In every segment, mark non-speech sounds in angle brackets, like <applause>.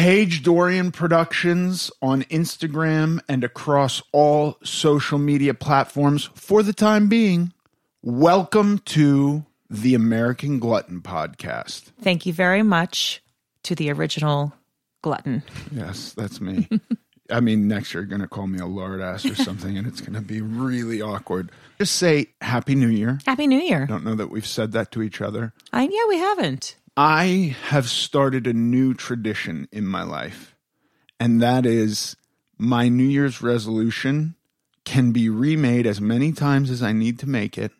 Paige Dorian Productions on Instagram and across all social media platforms for the time being. Welcome to the American Glutton Podcast. Thank you very much to the original glutton. Yes, that's me. <laughs> I mean, next year you're going to call me a lard ass or something, and it's going to be really awkward. Just say Happy New Year. Happy New Year. Don't know that we've said that to each other. I yeah, we haven't. I have started a new tradition in my life, and that is my New Year's resolution can be remade as many times as I need to make it.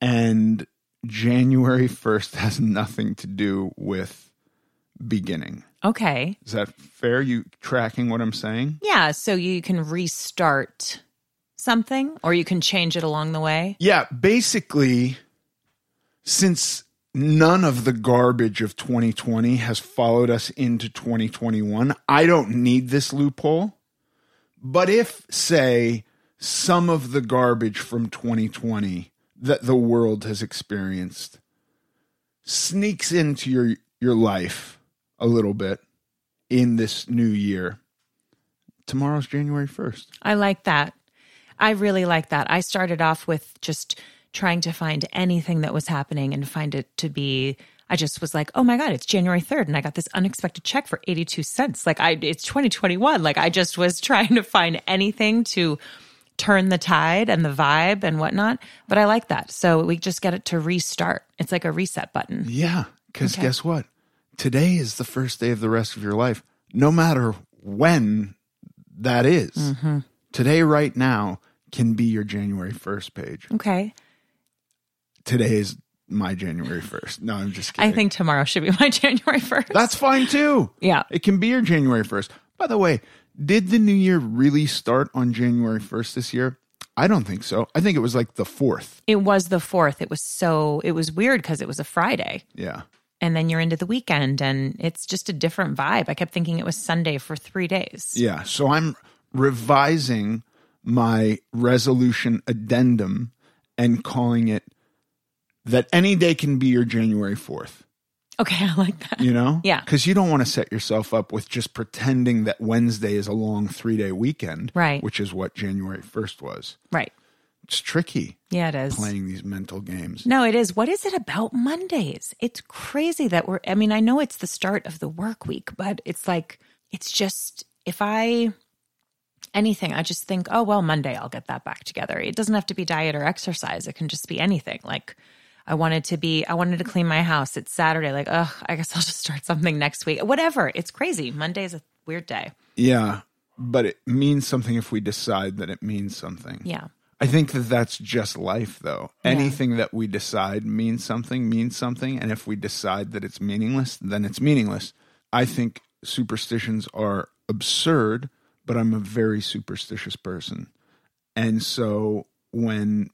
And January <laughs> 1st has nothing to do with beginning. Okay. Is that fair? You tracking what I'm saying? Yeah, so you can restart something or you can change it along the way. Yeah, basically, since none of the garbage of 2020 has followed us into 2021, I don't need this loophole. But if, say, some of the garbage from 2020 that the world has experienced sneaks into your, your life a little bit in this new year, tomorrow's January 1st. I like that. I really like that. I started off with just trying to find anything that was happening and find it to be I just was like, "Oh my god, it's January 3rd and I got this unexpected check for 82 cents." Like I it's 2021. Like I just was <laughs> trying to find anything to turn the tide and the vibe and whatnot. But I like that. So we just get it to restart. It's like a reset button. Yeah, because Okay. guess what? Today is the first day of the rest of your life, no matter when that is. Mm-hmm. Today, right now, can be your January 1st page. Okay. Today is my January 1st. No, I'm just kidding. I think tomorrow should be <laughs> my January 1st. that's fine too. Yeah. It can be your January 1st. By the way, did the new year really start on January 1st this year? I don't think so. I think it was like the 4th. It was the 4th. It was so it was weird cuz it was a Friday. Yeah. and then you're into the weekend and it's just a different vibe. I kept thinking it was Sunday for three days. Yeah. So I'm revising my resolution addendum and calling it that any day can be your January 4th, Okay, <laughs> I like that. you know? Yeah. Because you don't want to set yourself up with just pretending that Wednesday is a long three day weekend, Right. Which is what January 1st was. Right. It's tricky Yeah, it is. playing these mental games. No, it is. What is it about Mondays? It's crazy that we're, I mean, I know it's the start of the work week, but it's like, it's just, if I, anything, I just think, oh, well, Monday, I'll get that back together. It doesn't have to be diet or exercise. It can just be anything. Like, I wanted to be, I wanted to clean my house. It's Saturday. Like, oh, I guess <laughs> I'll just start something next week. Whatever. It's crazy. Monday is a weird day. Yeah. But it means something if we decide that it means something. Yeah. I think that that's just life, though. Anything that we decide means something, means something. And if we decide that it's meaningless, then it's meaningless. I think superstitions are absurd, but I'm a very superstitious person. And so when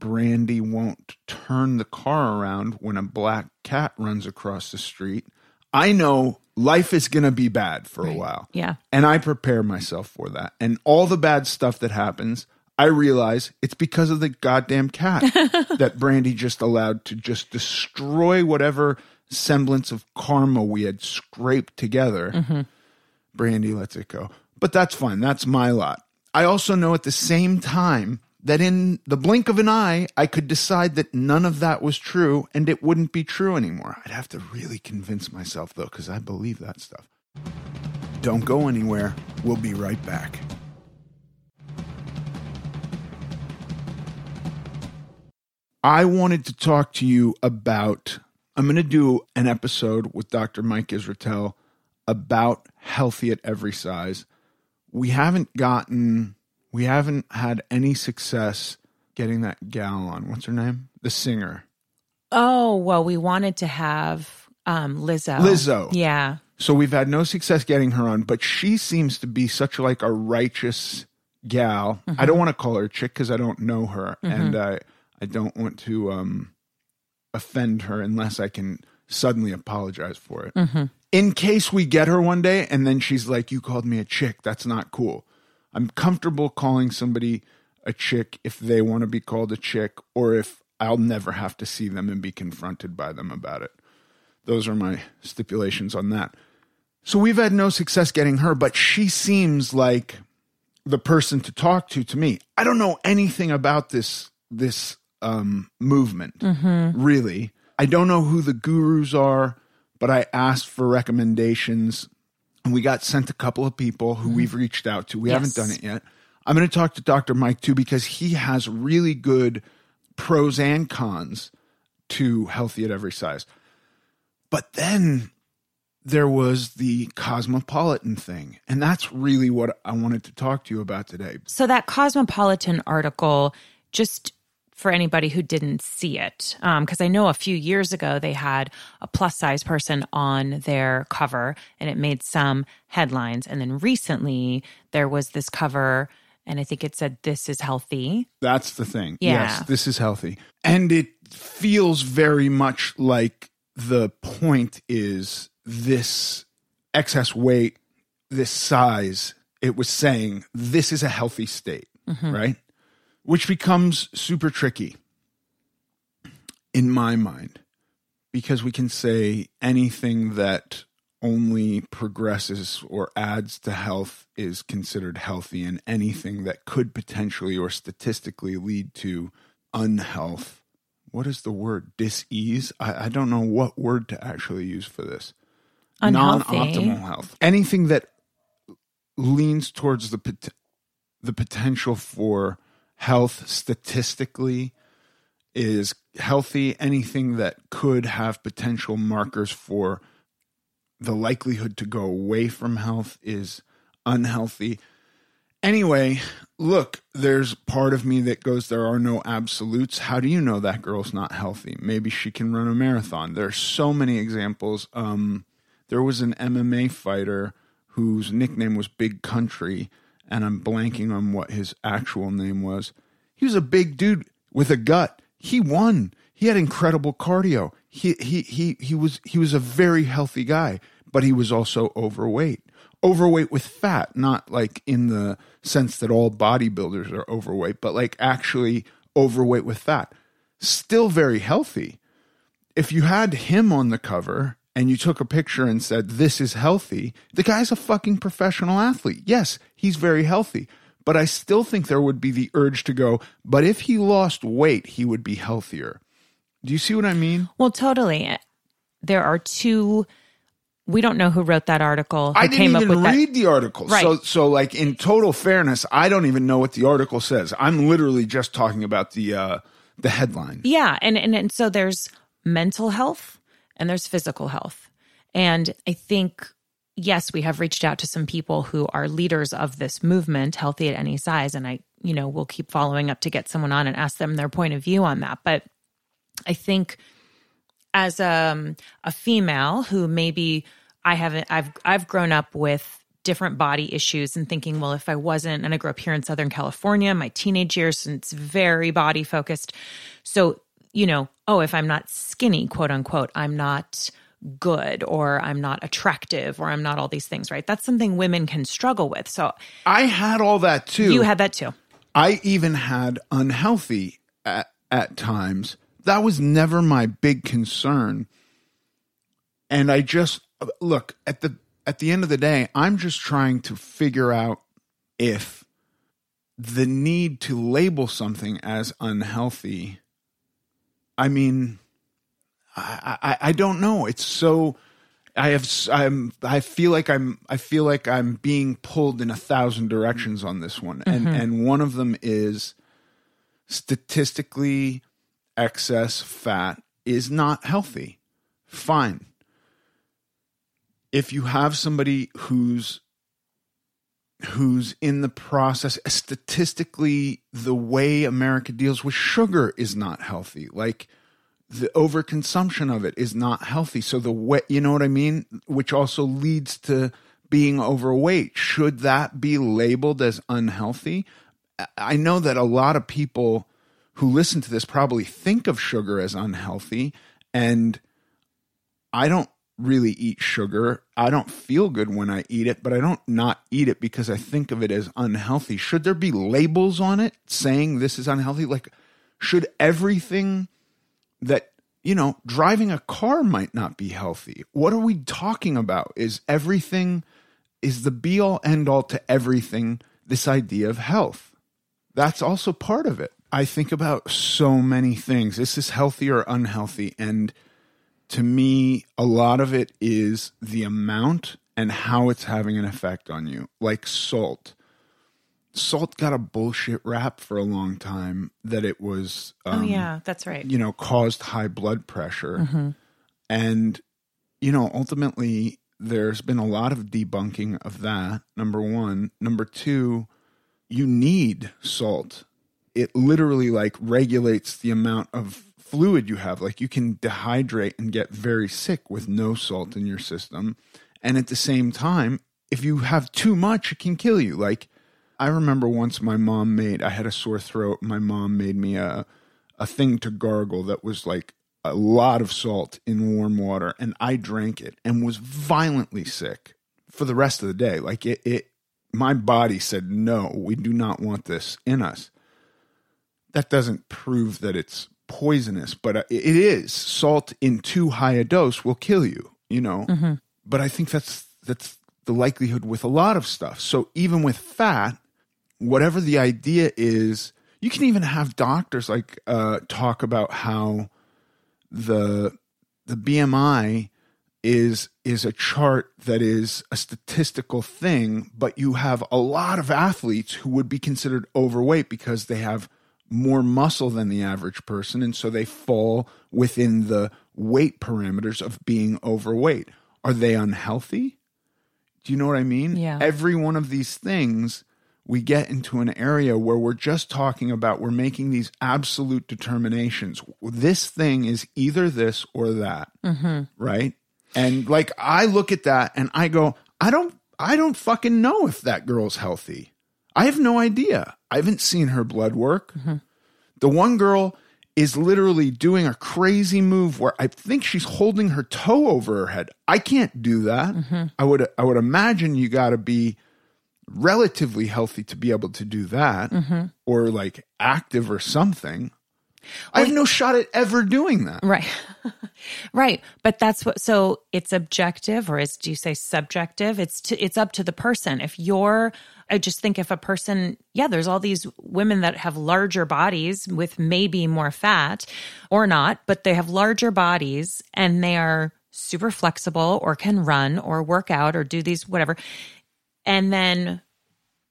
Brandy won't turn the car around when a black cat runs across the street, I know life is going to be bad for a while. Yeah. And I prepare myself for that. And all the bad stuff that happens, I realize it's because of the goddamn cat <laughs> that Brandy just allowed to just destroy whatever semblance of karma we had scraped together. Mm-hmm. Brandy lets it go. But that's fine. That's my lot. I also know at the same time that in the blink of an eye, I could decide that none of that was true and it wouldn't be true anymore. I'd have to really convince myself, though, because I believe that stuff. Don't go anywhere. We'll be right back. I wanted to talk to you about. I'm going to do an episode with Dr. Mike Israetel about healthy at every size. We haven't gotten, we haven't had any success getting that gal on. What's her name? The singer. Oh, well, we wanted to have Um, Lizzo. Lizzo. Yeah. So we've had no success getting her on, but she seems to be such like a righteous gal. I don't want to call her a chick because I don't know her, and I I don't want to um, offend her unless I can suddenly apologize for it. In case we get her one day and then she's like, "You called me a chick. That's not cool." I'm comfortable calling somebody a chick if they want to be called a chick, or if I'll never have to see them and be confronted by them about it. Those are my stipulations on that. So we've had no success getting her, but she seems like the person to talk to to me. I don't know anything about this this um, movement, really. I don't know who the gurus are, but I asked for recommendations, and we got sent a couple of people who we've mm-hmm. reached out to. We haven't done it yet. I'm going to talk to Dr. Mike too because he has really good pros and cons to healthy at every size. But then there was the cosmopolitan thing. And that's really what I wanted to talk to you about today. So that Cosmopolitan article, just for anybody who didn't see it, um, because I know a few years ago they had a plus size person on their cover and it made some headlines. And then recently there was this cover, and I think it said, This is healthy. That's the thing. Yeah. Yes, this is healthy. And it feels very much like the point is this excess weight, this size, it was saying this is a healthy state, mm-hmm. right? Which becomes super tricky in my mind because we can say anything that only progresses or adds to health is considered healthy, and anything that could potentially or statistically lead to unhealth. What is the word? Dis-ease? I, I don't know what word to actually use for this. Unhealthy. Non-optimal health. Anything that leans towards the pot- the potential for health statistically is healthy. Anything that could have potential markers for the likelihood to go away from health is unhealthy. Anyway, look, there's part of me that goes, there are no absolutes. How do you know that girl's not healthy? Maybe she can run a marathon. There are so many examples. Um, there was an MMA fighter whose nickname was Big Country, and I'm blanking on what his actual name was. He was a big dude with a gut. He won. He had incredible cardio. He he he he was he was a very healthy guy, but he was also overweight. Overweight with fat, not like in the sense that all bodybuilders are overweight, but like actually overweight with fat. Still very healthy if you had him on the cover and you took a picture and said, This is healthy, the guy's a fucking professional athlete. Yes, he's very healthy. But I still think there would be the urge to go, but if he lost weight, he would be healthier. Do you see what I mean? Well, totally. There are two. We don't know who wrote that article. I didn't came even up with that. read the article. Right. So so like in total fairness, I don't even know what the article says. I'm literally just talking about the uh the headline. Yeah, and, and and so there's mental health and there's physical health. And I think yes, we have reached out to some people who are leaders of this movement, healthy at any size, and I, you know, will keep following up to get someone on and ask them their point of view on that. But I think as um, a female who maybe I haven't I've I've grown up with different body issues and thinking, well, if I wasn't, and I grew up here in Southern California, my teenage years, and it's very body focused. So, you know, oh, if I'm not skinny, quote unquote, I'm not good or I'm not attractive or I'm not all these things, right? That's something women can struggle with. So I had all that too. you had that too. I even had unhealthy at, at times. That was never my big concern. And I just look at the at the end of the day, I'm just trying to figure out if the need to label something as unhealthy. I mean, I, I, I don't know. It's so I have I'm I feel like I'm I feel like I'm being pulled in a thousand directions on this one. And mm-hmm. and one of them is statistically excess fat is not healthy. Fine. If you have somebody who's who's in the process statistically the way America deals with sugar is not healthy. Like the overconsumption of it is not healthy. So the way, you know what I mean? Which also leads to being overweight. Should that be labeled as unhealthy? I know that a lot of people who listen to this probably think of sugar as unhealthy. And I don't really eat sugar. I don't feel good when I eat it, but I don't not eat it because I think of it as unhealthy. Should there be labels on it saying this is unhealthy? Like, should everything that, you know, driving a car might not be healthy? What are we talking about? Is everything, is the be all end all to everything this idea of health? That's also part of it. I think about so many things. Is this healthy or unhealthy? And to me, a lot of it is the amount and how it's having an effect on you. Like salt. Salt got a bullshit rap for a long time that it was, um, oh yeah, that's right. you know, caused high blood pressure. And, you know, ultimately, there's been a lot of debunking of that. Number one. Number two, you need salt. It literally like regulates the amount of fluid you have. Like you can dehydrate and get very sick with no salt in your system. And at the same time, if you have too much, it can kill you. Like I remember once my mom made, I had a sore throat. My mom made me a, a thing to gargle that was like a lot of salt in warm water. And I drank it and was violently sick for the rest of the day. Like it, it my body said, no, we do not want this in us. That doesn't prove that it's poisonous, but uh, it is. Salt in too high a dose will kill you, you know. But I think that's that's the likelihood with a lot of stuff. So even with fat, whatever the idea is, you can even have doctors like uh, talk about how the the BMI is is a chart that is a statistical thing, but you have a lot of athletes who would be considered overweight because they have more muscle than the average person, and so they fall within the weight parameters of being overweight. Are they unhealthy? Do you know what I mean? Yeah. Every one of these things we get into an area where we're just talking about we're making these absolute determinations. This thing is either this or that, mm-hmm. right? And like I look at that and I go, I don't, I don't fucking know if that girl's healthy. I have no idea. I haven't seen her blood work. Mm-hmm. The one girl is literally doing a crazy move where I think she's holding her toe over her head. I can't do that. Mm-hmm. I would I would imagine you got to be relatively healthy to be able to do that mm-hmm. or like active or something. I have no shot at ever doing that. Right. <laughs> right. But that's what so it's objective or is do you say subjective? It's to, it's up to the person. If you're I just think if a person yeah, there's all these women that have larger bodies with maybe more fat or not, but they have larger bodies and they are super flexible or can run or work out or do these whatever. And then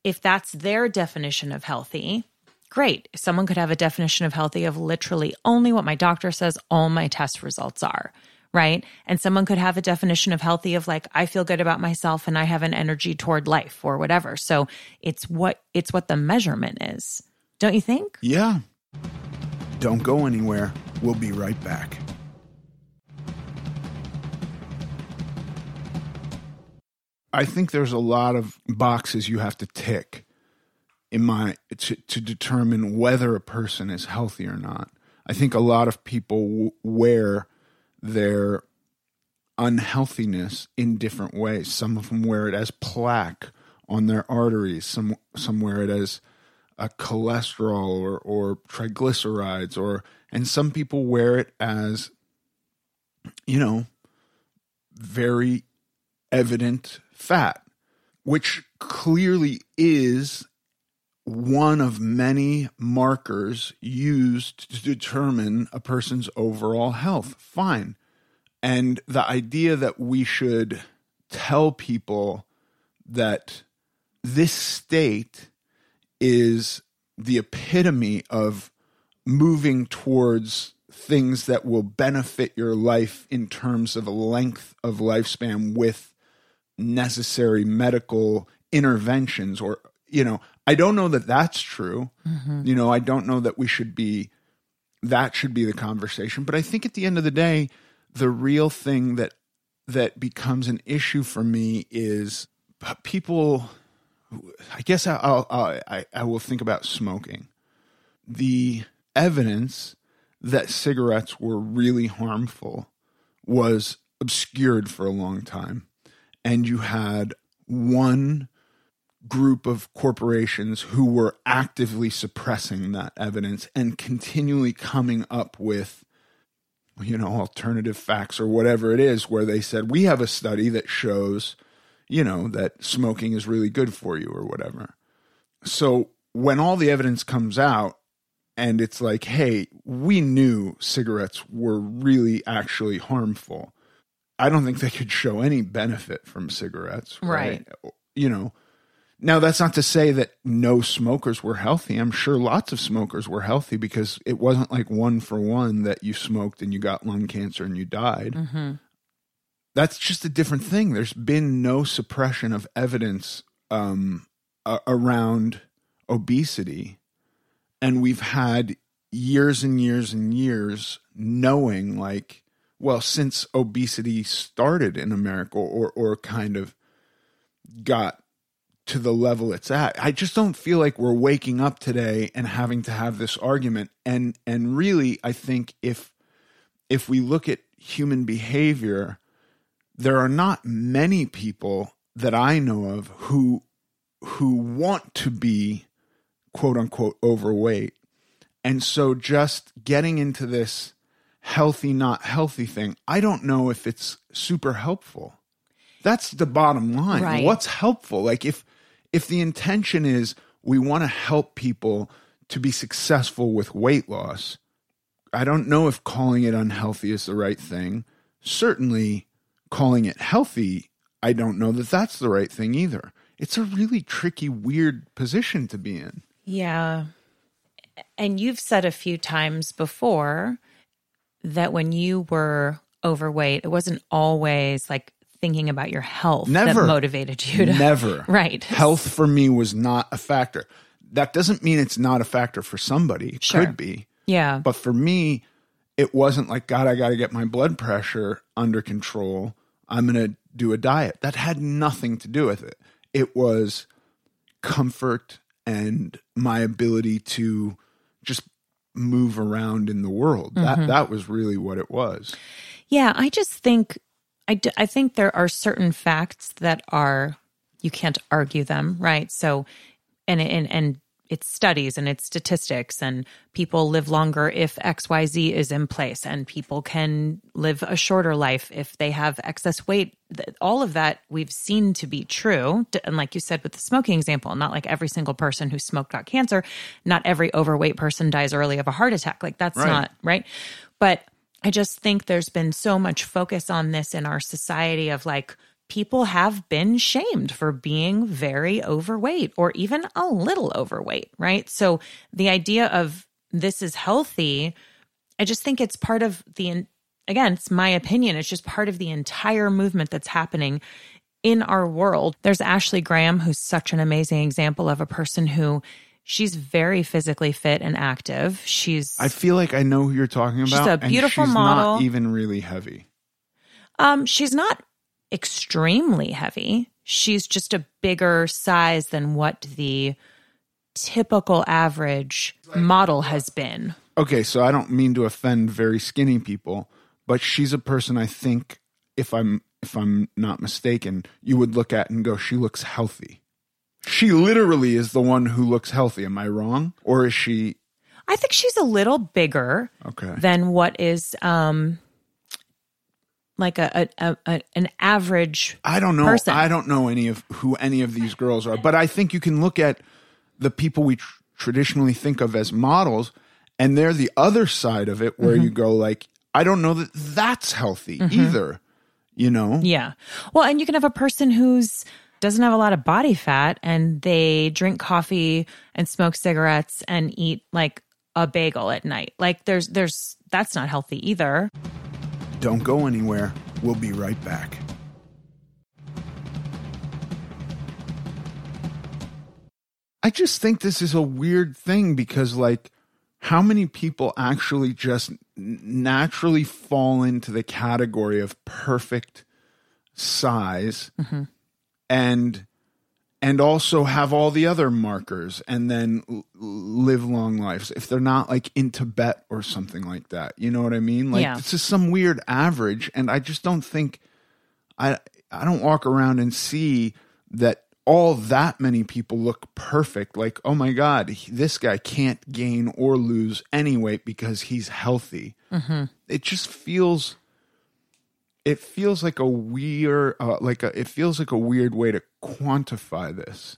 if that's their definition of healthy, great. Someone could have a definition of healthy of literally only what my doctor says all my test results are, right? And someone could have a definition of healthy of like I feel good about myself and I have an energy toward life or whatever. So it's what it's what the measurement is. Don't you think? Yeah. Don't go anywhere. We'll be right back. I think there's a lot of boxes you have to tick in my to, to determine whether a person is healthy or not. I think a lot of people wear their unhealthiness in different ways. Some of them wear it as plaque on their arteries. Some some wear it as a cholesterol or or triglycerides or and some people wear it as you know very evident fat which clearly is one of many markers used to determine a person's overall health. Fine. And the idea that we should tell people that this state is the epitome of moving towards things that will benefit your life in terms of a length of lifespan with necessary medical interventions or you know i don't know that that's true mm-hmm. you know i don't know that we should be that should be the conversation. But I think at the end of the day, the real thing that that becomes an issue for me is uh, people. I guess I'll, I'll I, I will think about smoking. The evidence that cigarettes were really harmful was obscured for a long time, and you had one group of corporations who were actively suppressing that evidence and continually coming up with you know alternative facts or whatever it is where they said we have a study that shows you know that smoking is really good for you or whatever. So when all the evidence comes out and it's like hey we knew cigarettes were really actually harmful i don't think they could show any benefit from cigarettes right, right. you know now, that's not to say that no smokers were healthy. I'm sure lots of smokers were healthy because it wasn't like one for one that you smoked and you got lung cancer and you died. Mm-hmm. That's just a different thing. There's been no suppression of evidence um, uh, around obesity. And we've had years and years and years knowing, like, well, since obesity started in America or, or kind of got to the level it's at. I just don't feel like we're waking up today and having to have this argument. And and really, I think if if we look at human behavior, there are not many people that I know of who who want to be quote unquote overweight. And so just getting into this healthy not healthy thing, I don't know if it's super helpful. That's the bottom line. Right. What's helpful? Like if if the intention is we want to help people to be successful with weight loss, I don't know if calling it unhealthy is the right thing. Certainly, calling it healthy, I don't know that that's the right thing either. It's a really tricky, weird position to be in. Yeah. And you've said a few times before that when you were overweight, it wasn't always like thinking about your health never. that motivated you to never. <laughs> Right. Health for me was not a factor. That doesn't mean it's not a factor for somebody. It sure. could be. Yeah. But for me it wasn't like god i got to get my blood pressure under control. I'm going to do a diet. That had nothing to do with it. It was comfort and my ability to just move around in the world mm-hmm. that that was really what it was yeah i just think I, d- I think there are certain facts that are you can't argue them, right? So, and and and it's studies and it's statistics, and people live longer if X Y Z is in place, and people can live a shorter life if they have excess weight. All of that we've seen to be true, and like you said with the smoking example, not like every single person who smoked got cancer, not every overweight person dies early of a heart attack. Like that's right. not right, but I just think there's been so much focus on this in our society of like, people have been shamed for being very overweight or even a little overweight, right? So the idea of this is healthy, I just think it's part of the, again, it's my opinion, it's just part of the entire movement that's happening in our world. There's Ashley Graham, who's such an amazing example of a person who She's very physically fit and active. She's. I feel like I know who you're talking about. She's a beautiful she's model. Not even really heavy. Um, she's not extremely heavy. She's just a bigger size than what the typical average model has been. Okay, so I don't mean to offend very skinny people, but she's a person I think if I'm if I'm not mistaken, you would look at and go, she looks healthy. She literally is the one who looks healthy. Am I wrong? Or is she? I think she's a little bigger okay. than what is um like a, a, a, an average I don't know person. I don't know any of who any of these girls are, but I think you can look at the people we tr- traditionally think of as models and they're the other side of it where mm-hmm. you go like I don't know that that's healthy mm-hmm. either, you know? Yeah. Well, and you can have a person who's doesn't have a lot of body fat and they drink coffee and smoke cigarettes and eat like a bagel at night. Like there's there's that's not healthy either. Don't go anywhere. We'll be right back. I just think this is a weird thing because like how many people actually just naturally fall into the category of perfect size mm-hmm. and and also have all the other markers and then l- live long lives if they're not like in Tibet or something like that. You know what I mean? Like Yeah. it's just some weird average and I just don't think I I don't walk around and see that all that many people look perfect like oh my god this guy can't gain or lose any weight because he's healthy. It just feels it feels like a weird uh, like a it feels like a weird way to quantify this.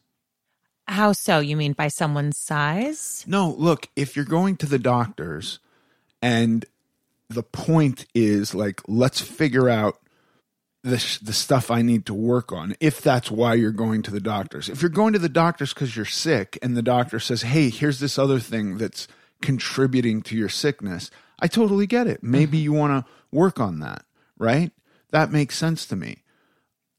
How so? You mean by someone's size? No, look, if you're going to the doctors and the point is like let's figure out the the stuff I need to work on if that's why you're going to the doctors. If you're going to the doctors cuz you're sick and the doctor says, "Hey, here's this other thing that's contributing to your sickness." I totally get it. Maybe mm-hmm. you want to work on that, right? That makes sense to me.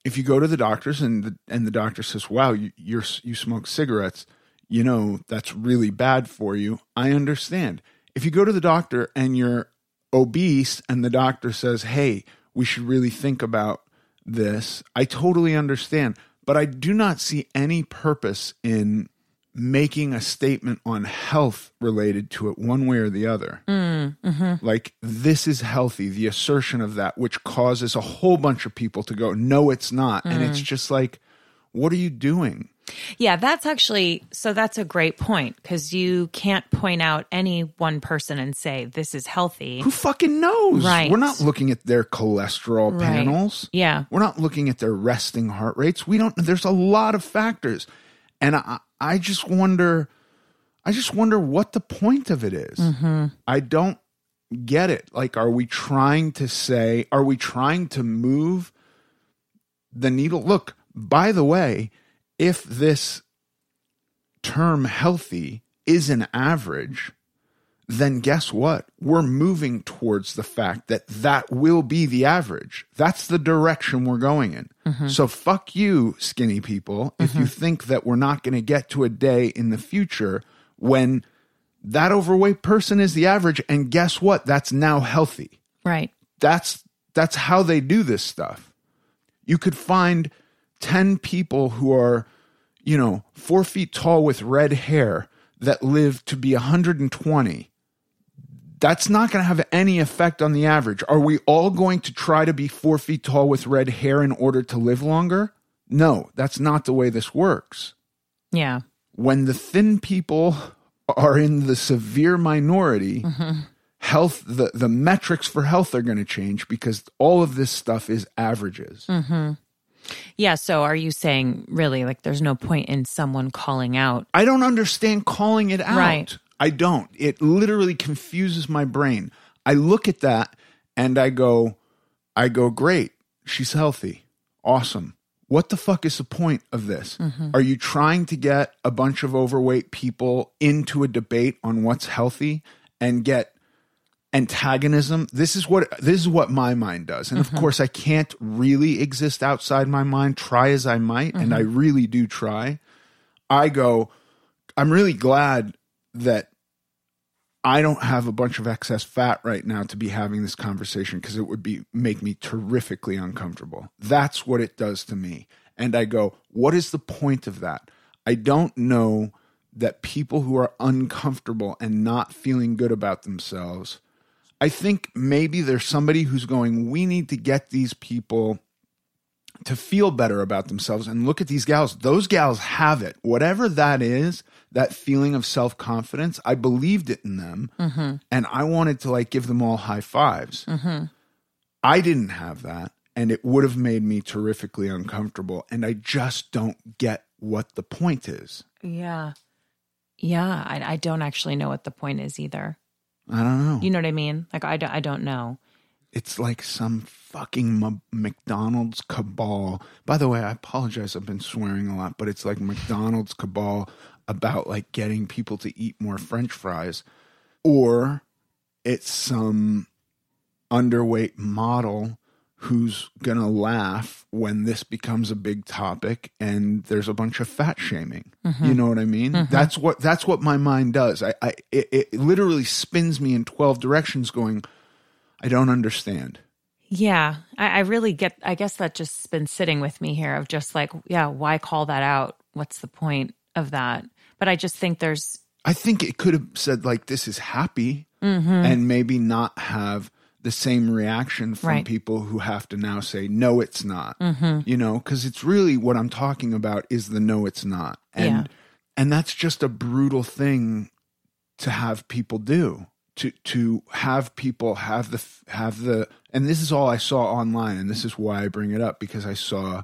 If you go to the doctors and the, and the doctor says, "Wow, you you smoke cigarettes," you know that's really bad for you. I understand. If you go to the doctor and you're obese and the doctor says, "Hey, we should really think about this." I totally understand, but I do not see any purpose in making a statement on health related to it one way or the other. Mm, mm-hmm. Like this is healthy, the assertion of that which causes a whole bunch of people to go, "No, it's not." And it's mm. just like what are you doing? Yeah, that's actually so that's a great point because you can't point out any one person and say this is healthy. Who fucking knows? Right. We're not looking at their cholesterol Right. panels. Yeah. We're not looking at their resting heart rates. We don't there's a lot of factors. And I I just wonder I just wonder what the point of it is. Mm-hmm. I don't get it. Like are we trying to say are we trying to move the needle? Look, by the way, if this term healthy is an average, then guess what? We're moving towards the fact that that will be the average. That's the direction we're going in. Mm-hmm. So fuck you, skinny people, if you mm-hmm. think that we're not going to get to a day in the future when that overweight person is the average and guess what? That's now healthy Right. that's that's how they do this stuff. You could find 10 people who are, you know, four feet tall with red hair that live to be 120. That's not going to have any effect on the average. Are we all going to try to be four feet tall with red hair in order to live longer? No, that's not the way this works Yeah. when the thin people are in the severe minority, mm-hmm. health the, the metrics for health are going to change because all of this stuff is averages. Mm-hmm. Yeah. So are you saying really like there's no point in someone calling out? I don't understand calling it out. Right. I don't. It literally confuses my brain. I look at that and I go, I go, great. She's healthy. Awesome. What the fuck is the point of this? Mm-hmm. Are you trying to get a bunch of overweight people into a debate on what's healthy and get antagonism? This is what this is what my mind does. And of mm-hmm. course I can't really exist outside my mind try as I might and mm-hmm. I really do try. I go I'm really glad that I don't have a bunch of excess fat right now to be having this conversation because it would be make me terrifically uncomfortable. That's what it does to me. And I go, what is the point of that? I don't know that people who are uncomfortable and not feeling good about themselves, I think maybe there's somebody who's going, we need to get these people to feel better about themselves and look at these gals. Those gals have it. Whatever that is, that feeling of self confidence, I believed it in them. Mm-hmm. And I wanted to like give them all high 5s mm-hmm. I didn't have that. And it would have made me terrifically uncomfortable. And I just don't get what the point is. Yeah. Yeah. I, I don't actually know what the point is either. I don't know. You know what I mean? Like I, don't- I don't know. It's like some fucking M- McDonald's cabal. By the way, I apologize. I've been swearing a lot, but it's like McDonald's cabal about like getting people to eat more French fries, or it's some underweight model who's going to laugh when this becomes a big topic and there's a bunch of fat shaming. Mm-hmm. You know what I mean? Mm-hmm. That's what that's what my mind does. I, I it, it literally spins me in 12 directions going I don't understand. Yeah, I, I really get. I guess that just been sitting with me here of just like, yeah, why call that out? What's the point of that? But I just think there's I think it could have said like this is happy mm-hmm. and maybe not have the same reaction from Right. people who have to now say no it's not. Mm-hmm. You know, cuz it's really what I'm talking about is the no it's not. And Yeah. and that's just a brutal thing to have people do. To to have people have the have the and this is all I saw online and this is why I bring it up because I saw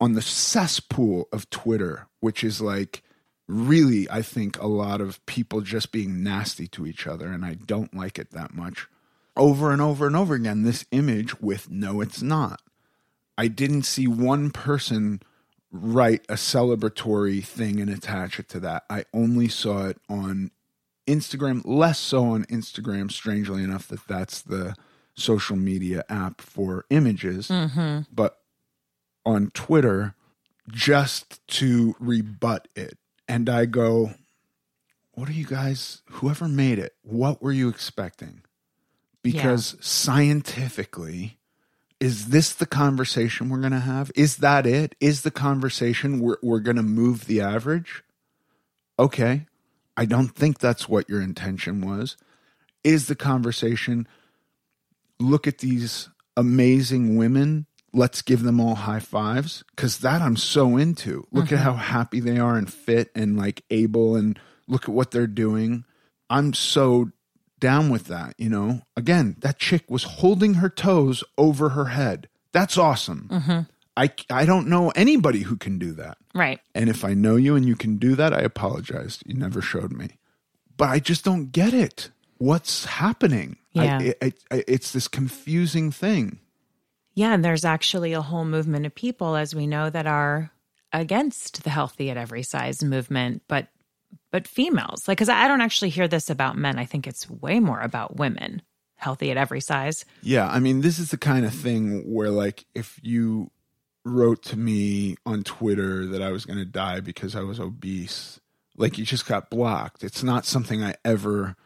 on the cesspool of Twitter, which is like really, I think, a lot of people just being nasty to each other, and I don't like it that much. Over and over and over again, this image with no, it's not. I didn't see one person write a celebratory thing and attach it to that. I only saw it on Instagram, less so on Instagram, strangely enough, that that's the social media app for images. Mm-hmm. But on Twitter, just to rebut it. And I go, What are you guys, whoever made it, what were you expecting? Because scientifically, is this the conversation we're going to have? Is that it? Is the conversation we're, we're going to move the average? Okay. I don't think that's what your intention was. Is the conversation look at these amazing women? Let's give them all high fives because that I'm so into. Look at mm-hmm. how happy they are and fit and like able and look at what they're doing. I'm so down with that, you know. Again, that chick was holding her toes over her head. That's awesome. Mm-hmm. I I don't know anybody who can do that. right. And if I know you and you can do that, I apologize. You never showed me. But I just don't get it. What's happening? Yeah. I, I, I, it's this confusing thing. Yeah, and there's actually a whole movement of people, as we know, that are against the healthy at every size movement, but but females, like, because I don't actually hear this about men. I think it's way more about women, healthy at every size. Yeah. I mean, this is the kind of thing where, like, if you wrote to me on Twitter that I was going to die because I was obese, like, you just got blocked. It's not something I ever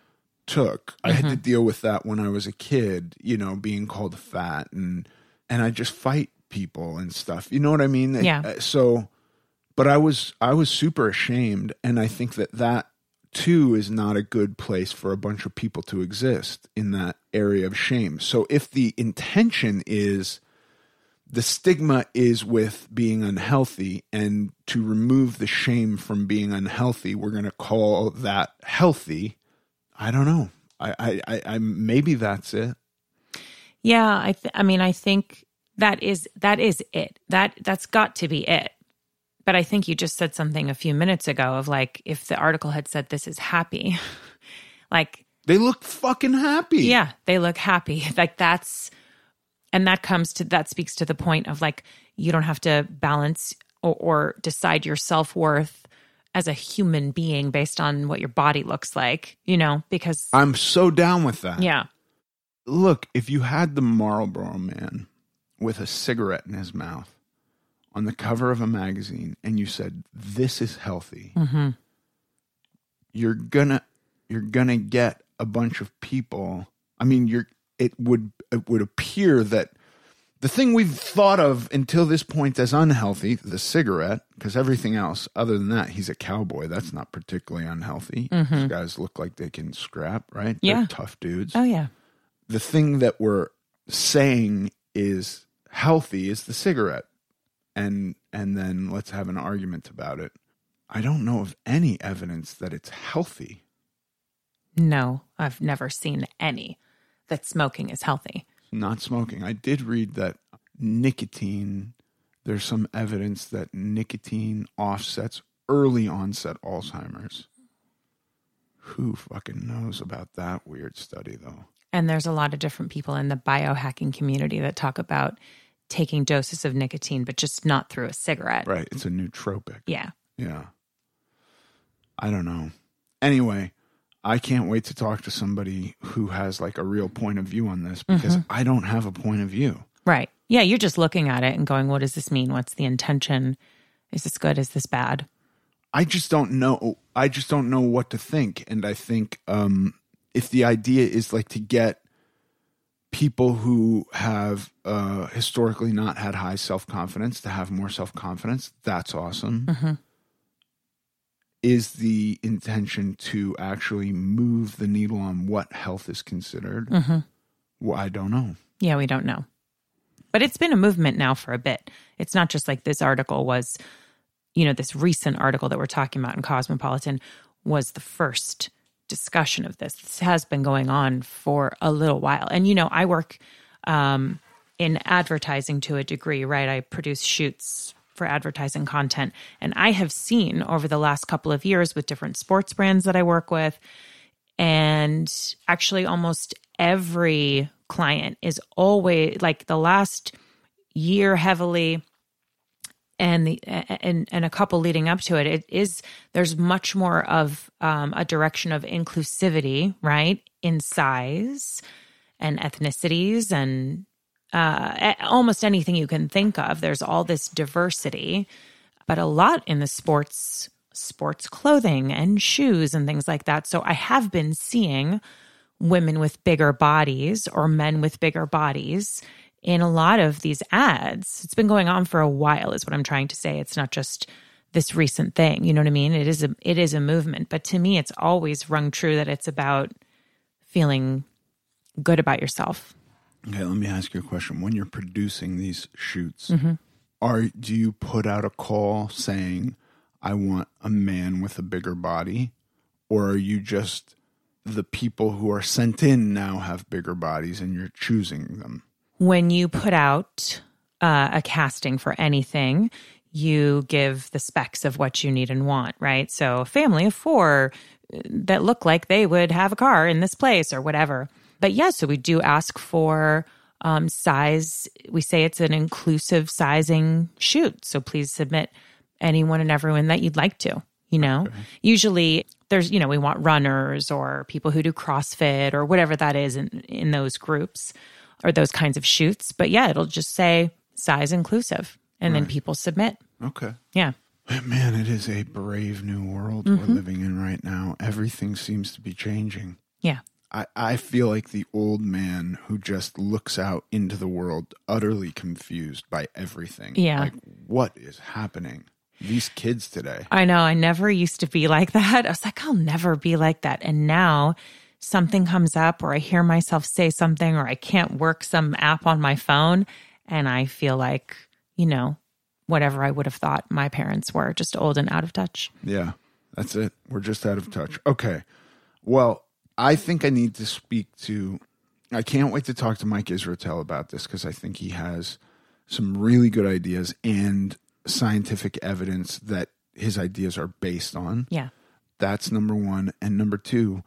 took. I had to deal with that when I was a kid, you know, being called fat and and I just fight people and stuff. You know what I mean? Yeah. Uh, So but I was I was super ashamed and I think that that too is not a good place for a bunch of people to exist in that area of shame. So if the intention is the stigma is with being unhealthy and to remove the shame from being unhealthy we're going to call that healthy i don't know I, I i i maybe that's it Yeah, I th- I mean, I think that is that is it. That that's got to be it. But I think you just said something a few minutes ago of like if the article had said this is happy, <laughs> like they look fucking happy yeah, they look happy. <laughs> Like that's and that comes to that speaks to the point of like you don't have to balance or, or decide your self-worth as a human being based on what your body looks like, you know, because i'm so down with that yeah. look if you had the marlboro man with a cigarette in his mouth on the cover of a magazine and you said this is healthy mm-hmm. you're gonna you're gonna get a bunch of people i mean you're it would it would appear that the thing we've thought of until this point as unhealthy the cigarette because everything else other than that he's a cowboy. That's not particularly unhealthy. Mm-hmm. These guys look like they can scrap right? Yeah. They're tough dudes. Oh yeah. the thing that we're saying is healthy is the cigarette. And and then let's have an argument about it. I don't know of any evidence that it's healthy. No, I've never seen any that smoking is healthy. not smoking i did read that nicotine there's some evidence that nicotine offsets early onset alzheimer's who fucking knows about that weird study though And there's a lot of different people in the biohacking community that talk about taking doses of nicotine, but just not through a cigarette. right it's a nootropic Yeah. Yeah. I don't know. Anyway, I can't wait to talk to somebody who has like a real point of view on this because I don't have a point of view. Right. Yeah, you're just looking at it and going, what does this mean? What's the intention? Is this good? Is this bad? I just don't know. I just don't know what to think. And I think um, if the idea is like to get people who have uh, historically not had high self confidence to have more self confidence, that's awesome. Is the intention to actually move the needle on what health is considered? Well, I don't know. Yeah, we don't know. But it's been a movement now for a bit. It's not just like this article was, you know, this recent article that we're talking about in Cosmopolitan was the first discussion of this. This has been going on for a little while. And, you know, I work um, in advertising to a degree, right? I produce shoots for advertising content. And I have seen over the last couple of years with different sports brands that I work with, and actually almost every client is always like the last year heavily and the and and a couple leading up to it it is there's much more of um, a direction of inclusivity right in size and ethnicities and uh, almost anything you can think of there's all this diversity but a lot in the sports sports clothing and shoes and things like that so i have been seeing women with bigger bodies or men with bigger bodies in a lot of these ads. It's been going on for a while is what I'm trying to say. It's not just this recent thing, you know what I mean? It is a it is a movement, but to me it's always rung true that it's about feeling good about yourself. Okay, let me ask you a question. When you're producing these shoots, Mm-hmm. are do you put out a call saying, "I want a man with a bigger body," or are you just the people who are sent in now have bigger bodies and you're choosing them? when you put out uh, a casting for anything, you give the specs of what you need and want, right? So, a family of four uh, that look like they would have a car in this place or whatever. But yeah, so we do ask for um, size. We say it's an inclusive sizing shoot. So, please submit anyone and everyone that you'd like to. You know, usually there's, you know, we want runners or people who do CrossFit or whatever that is in, in those groups or those kinds of shoots. But yeah, it'll just say size inclusive and then people submit. Okay. Yeah. Man, it is a brave new world we're living in right now. Everything seems to be changing. Yeah. I, I feel like the old man who just looks out into the world utterly confused by everything. Yeah. Like, what is happening? These kids today. I know. I never used to be like that. I was like, I'll never be like that. And now something comes up or I hear myself say something or I can't work some app on my phone and I feel like, you know, whatever I would have thought my parents were, just old and out of touch. Yeah, that's it. We're just out of touch. Okay. Well, I think I need to speak to. I can't wait to talk to Mike Israetel about this because I think he has some really good ideas and scientific evidence that his ideas are based on. Yeah. That's number one. And number two,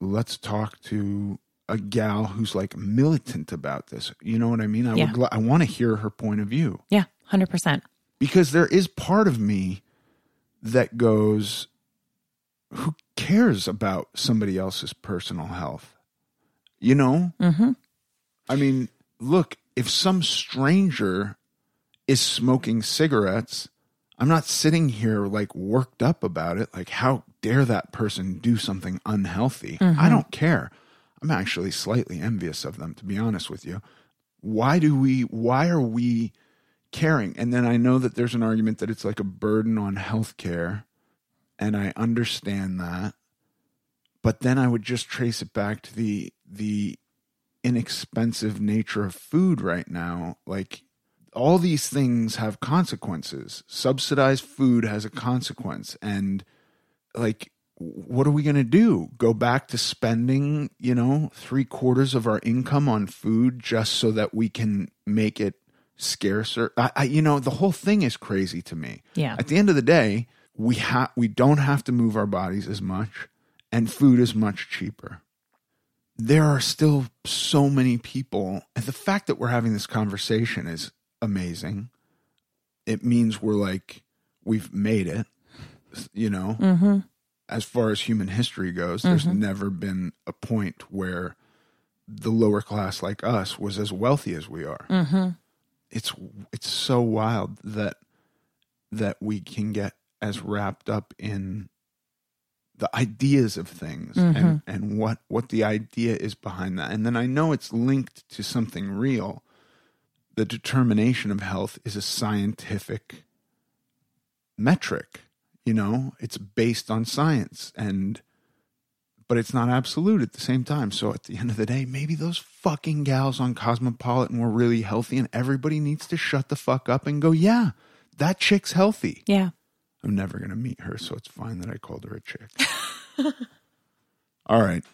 let's talk to a gal who's like militant about this. You know what I mean? I Yeah. would. I want to hear her point of view Yeah. 100%. because there is part of me that goes, who cares about somebody else's personal health? You know? Mm-hmm. I mean, look, if some stranger is smoking cigarettes, I'm not sitting here like worked up about it. Like, how dare that person do something unhealthy? I don't care. I'm actually slightly envious of them, to be honest with you. Why do we, why are we caring? And then I know that there's an argument that it's like a burden on healthcare, and I understand that. But then I would just trace it back to the, the, inexpensive nature of food right now. Like all these things have consequences. Subsidized food has a consequence. And like, what are we going to do? Go back to spending, you know, three quarters of our income on food just so that we can make it scarcer? I, I you know, the whole thing is crazy to me. Yeah. At the end of the day, we have we don't have to move our bodies as much, and food is much cheaper there are still so many people and the fact that we're having this conversation is amazing it means we're like we've made it you know Mm-hmm. as far as human history goes there's never been a point where the lower class like us was as wealthy as we are. Mm-hmm. It's it's so wild that that we can get as wrapped up in the ideas of things and, mm-hmm. and what what the idea is behind that. And then I know it's linked to something real. The determination of health is a scientific metric. You know, it's based on science and but it's not absolute at the same time. So at the end of the day, maybe those fucking gals on Cosmopolitan were really healthy and everybody needs to shut the fuck up and go, yeah, that chick's healthy. Yeah. I'm never going to meet her, so it's fine that I called her a chick. <laughs> All right.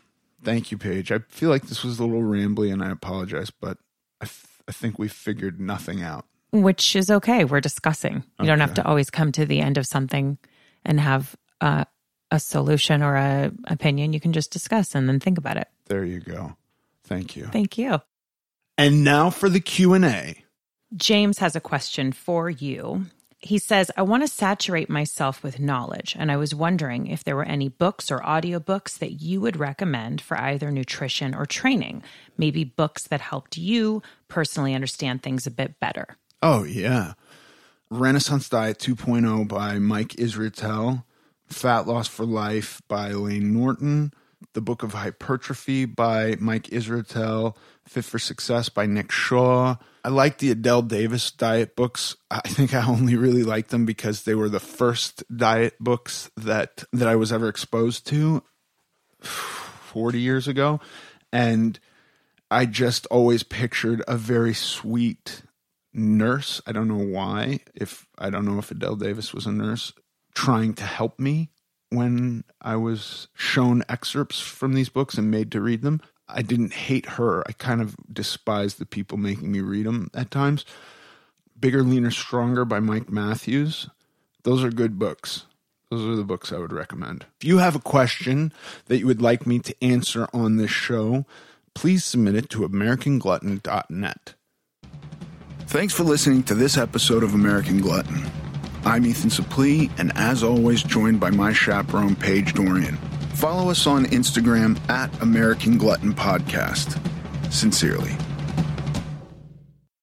Thank you, Paige. I feel like this was a little rambly and I apologize, but I—I think we figured nothing out. Which is okay. We're discussing. You don't have to always come to the end of something and have uh, a solution or a opinion. You can just discuss and then think about it. There you go. Thank you. Thank you. And now for the Q&A. James has a question for you. He says, I want to saturate myself with knowledge, and I was wondering if there were any books or audiobooks that you would recommend for either nutrition or training. Maybe books that helped you personally understand things a bit better. Oh, yeah. Renaissance Diet 2.0 by Mike Israetel, Fat Loss for Life by Layne Norton, The Book of Hypertrophy by Mike Israetel, Fit for Success by Nick Shaw. I like the Adelle Davis diet books. I think I only really like them because they were the first diet books that that I was ever exposed to 40 years ago and I just always pictured a very sweet nurse. I don't know why. If I don't know if Adelle Davis was a nurse trying to help me when I was shown excerpts from these books and made to read them. I didn't hate her. I kind of despised the people making me read them at times. Bigger, Leaner, Stronger by Mike Matthews. Those are good books. Those are the books I would recommend. If you have a question that you would like me to answer on this show, please submit it to AmericanGlutton.net. Thanks for listening to this episode of American Glutton. I'm Ethan Suplee, and as always, joined by my chaperone, Paige Dorian. Follow us on Instagram at American Glutton Podcast. Sincerely.